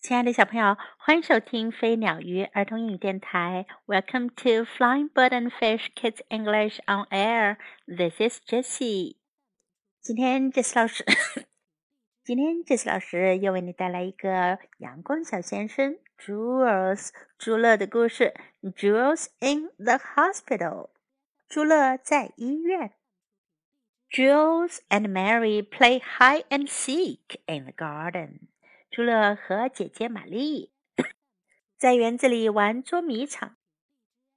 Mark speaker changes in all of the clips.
Speaker 1: 亲爱的小朋友，欢迎收听飞鸟鱼儿童英语电台。Welcome to Flying Bird and Fish Kids English on Air. This is Jessie. 今天 Jessie 老师，今天 Jessie 老师又为你带来一个阳光小先生 Jules 朱乐的故事。Jules in the hospital. 朱乐在医院。Jules and Mary play hide and seek in the garden. 朱乐和姐姐玛丽在园子里玩捉迷藏。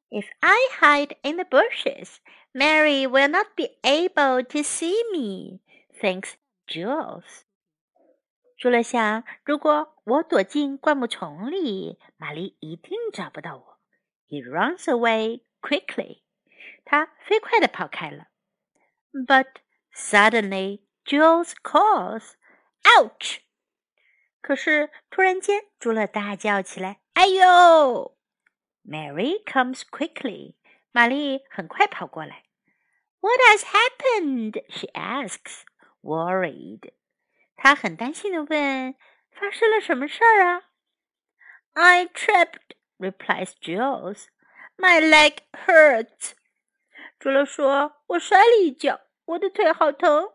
Speaker 1: If I hide in the bushes, Mary will not be able to see me. Thinks Jules. 朱乐想，如果我躲进灌木丛里，玛丽一定找不到我。He runs away quickly. 他飞快地跑开了。But suddenly Jules calls, "Ouch!" 可是突然间，朱乐大叫起来：“哎呦！”Mary comes quickly，玛丽很快跑过来。“What has happened?” she asks, worried. 她很担心的问：“发生了什么事儿啊？”“I tripped,” replies Jules. “My leg hurts.” 朱乐说：“我摔了一跤，我的腿好疼。”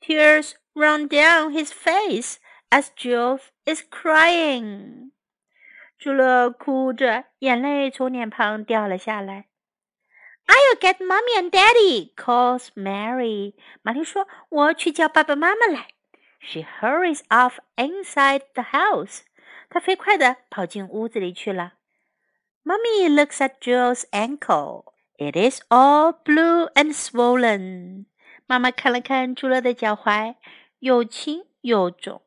Speaker 1: Tears run down his face as Jules is crying. 朱乐哭着，眼泪从脸庞掉了下来。I'll get mommy and daddy, calls Mary. 玛丽说：“我去叫爸爸妈妈来。” She hurries off inside the house. 她飞快地跑进屋子里去了。Mommy looks at Jules' ankle. It is all blue and swollen. 妈妈看了看朱乐的脚踝，又青又肿。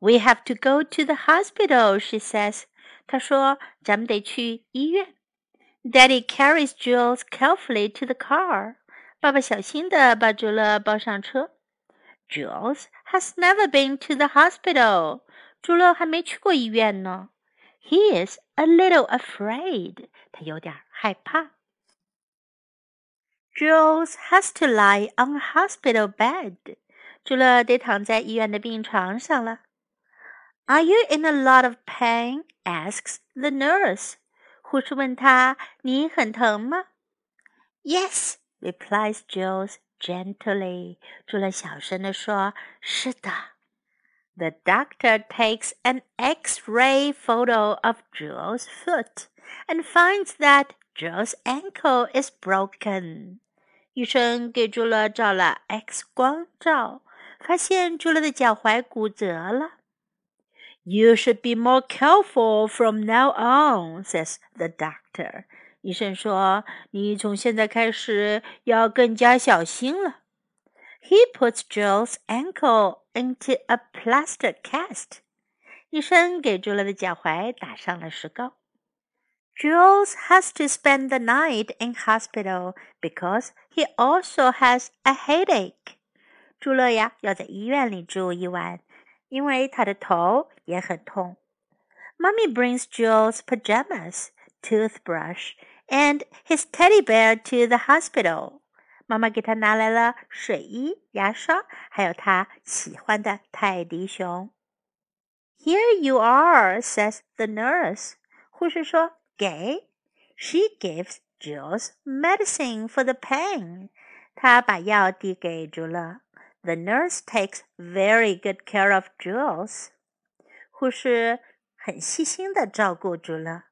Speaker 1: we have to go to the hospital, she says. 她说：“咱们得去医院。” Daddy carries Jules carefully to the car. 爸爸小心地把朱乐抱上车。Jules has never been to the hospital. 朱乐还没去过医院呢。He is a little afraid. 他有点害怕。Jules has to lie on a hospital bed. 朱乐得躺在医院的病床上了。 are you in a lot of pain? asks the nurse. 护士问他：“你很疼吗？” Yes, replies Jules gently. 朱乐小声地说：“是的。” The doctor takes an X-ray photo of Jules' foot and finds that Jules' ankle is broken. 医生给朱乐照了 X 光照，发现朱乐的脚踝骨折了。 you should be more careful from now on," says the doctor. 医生说：“你从现在开始要更加小心了。” He puts Jules' ankle into a plaster cast. 医生给 Joel 的脚踝打上了石膏。Jules has to spend the night in hospital because he also has a headache. 朱乐呀，要在医院里住一晚，因为他的头也很痛。Mommy brings Jules' pajamas, toothbrush, and his teddy bear to the hospital. 妈妈给他拿来了水衣、牙刷，还有他喜欢的泰迪熊。Here you are, says the nurse. 护士说：“给。” She gives Jules medicine for the pain. 她把药递给朱乐。the nurse takes very good care of Jules. 护士很细心的照顾朱乐。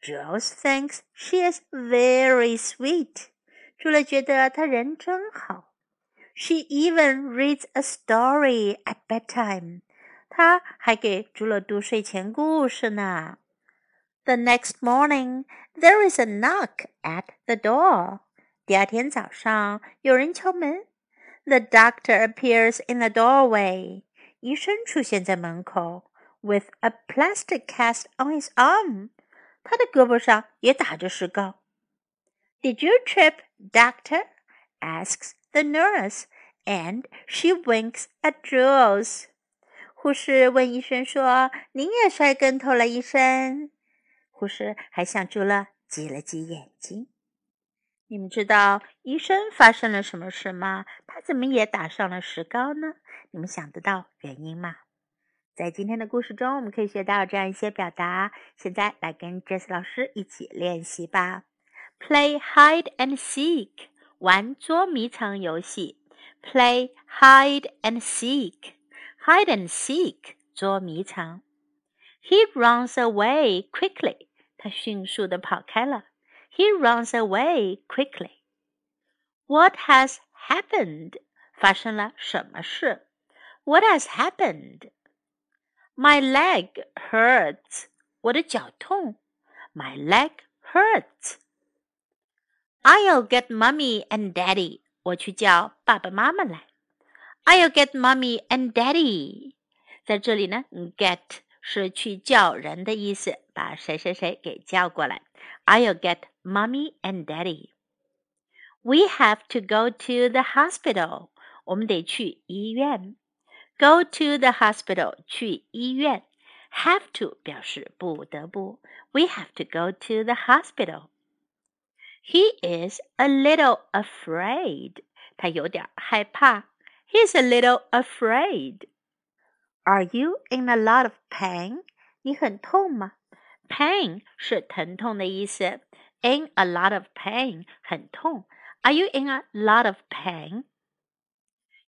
Speaker 1: Jules thinks she is very sweet. 朱乐觉得她人真好。She even reads a story at bedtime. 她还给朱乐读睡前故事呢。The next morning, there is a knock at the door. 第二天早上，有人敲门。 the doctor appears in the doorway. 医生出现在门口，with a plaster cast on his arm。他的胳膊上也打着石膏。Did you trip, doctor? asks the nurse, and she winks at Jules. 护士问医生说：“您也摔跟头了，医生。”护士还向朱乐挤了挤眼睛。你们知道医生发生了什么事吗？他怎么也打上了石膏呢？你们想得到原因吗？在今天的故事中，我们可以学到这样一些表达。现在来跟 Jess 老师一起练习吧。Play hide and seek，玩捉迷藏游戏。Play hide and seek，hide and seek，捉迷藏。He runs away quickly，他迅速地跑开了。He runs away quickly. What has happened? 发生了什么事？What has happened? My leg hurts. 我的脚痛。My leg hurts. I'll get mommy and daddy. 我去叫爸爸妈妈来。I'll get mommy and daddy. 在这里呢，get 是去叫人的意思，把谁谁谁给叫过来。I'll get mommy and daddy. We have to go to the hospital. 我们得去医院。Go to the hospital. 去医院。Have to 表示不得不。We have to go to the hospital. He is a little afraid. 他有点害怕。He's a little afraid. Are you in a lot of pain? 你很痛吗？Pain 是疼痛的意思。 In a lot of pain 很痛。Are you in a lot of pain?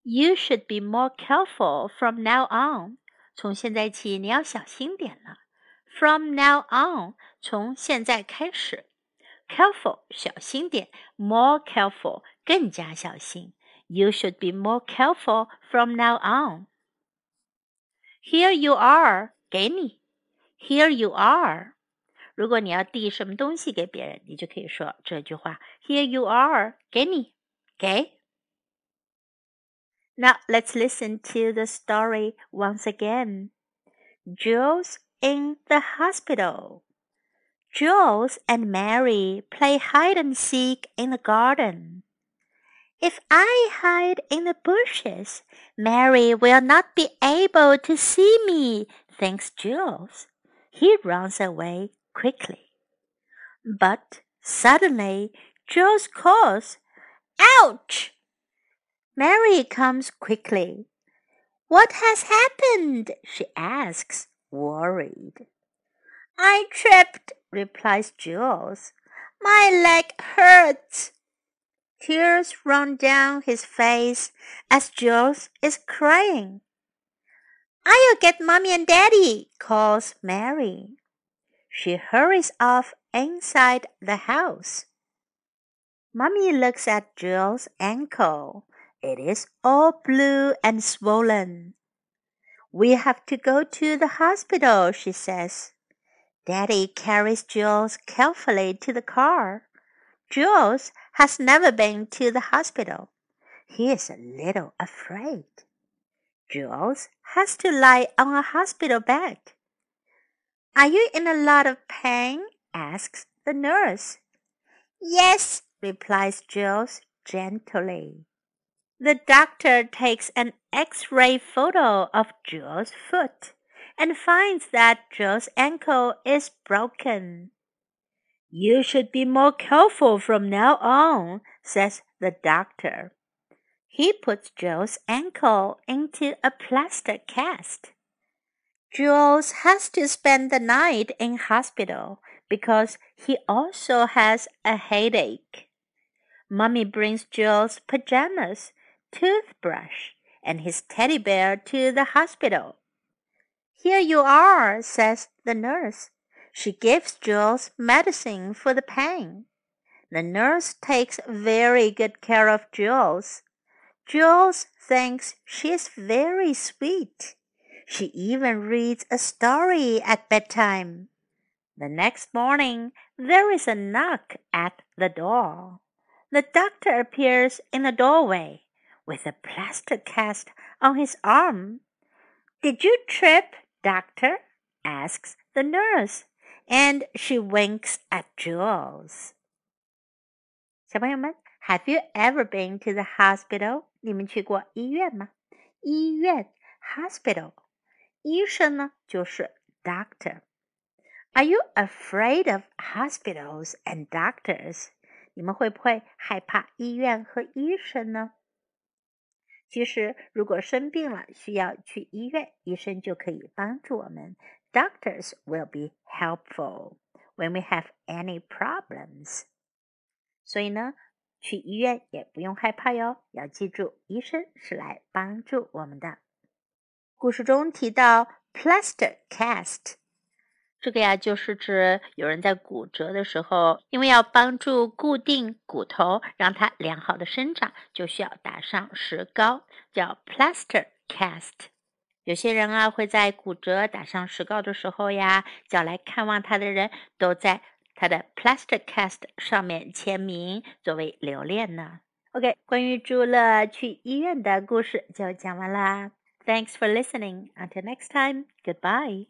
Speaker 1: You should be more careful from now on. 从现在起你要小心点了。From now on 从现在开始。Careful 小心点，more careful 更加小心。You should be more careful from now on. Here you are，给你。Here you are。 如果你要递什么东西给别人，你就可以说这句话：Here you are，给你，给。Now let's listen to the story once again. Jules in the hospital. Jules and Mary play hide and seek in the garden. If I hide in the bushes, Mary will not be able to see me, thinks Jules. He runs away quickly. But suddenly, Jules calls, Ouch! Mary comes quickly. What has happened? she asks, worried. I tripped, replies Jules. My leg hurts. Tears run down his face as Jules is crying. I'll get mommy and daddy, calls Mary. She hurries off inside the house. Mummy looks at Jules' ankle. It is all blue and swollen. We have to go to the hospital, she says. Daddy carries Jules carefully to the car. Jules has never been to the hospital. He is a little afraid. Jules has to lie on a hospital bed. Are you in a lot of pain? asks the nurse. Yes, replies Jules gently. The doctor takes an x ray photo of Jules' foot and finds that Jules' ankle is broken. You should be more careful from now on, says the doctor. He puts Jules' ankle into a plaster cast. Jules has to spend the night in hospital because he also has a headache. Mummy brings Jules pajamas, toothbrush, and his teddy bear to the hospital. Here you are, says the nurse. She gives Jules medicine for the pain. The nurse takes very good care of Jules. Jules thinks she is very sweet. She even reads a story at bedtime. The next morning, there is a knock at the door. The doctor appears in the doorway with a plaster cast on his arm. Did you trip? Doctor? asks the nurse, and she winks at Jules. 小朋友们，Have you ever been to the hospital？你们去过医院吗？医院 hospital， 医生呢就是 doctor。Are you afraid of hospitals and doctors？你们会不会害怕医院和医生呢？ 其实，如果生病了需要去医院，医生就可以帮助我们。Doctors will be helpful when we have any problems。所以呢，去医院也不用害怕哟，要记住，医生是来帮助我们的。 故事中提到 plaster cast。这个呀，就是指有人在骨折的时候，因为要帮助固定骨头，让它良好的生长，就需要打上石膏，叫 plaster cast。有些人啊，会在骨折打上石膏的时候呀，叫来看望他的人都在他的 plaster cast 上面签名，作为留念呢。OK，关于朱乐去医院的故事就讲完啦。Thanks for listening. Until next time, goodbye.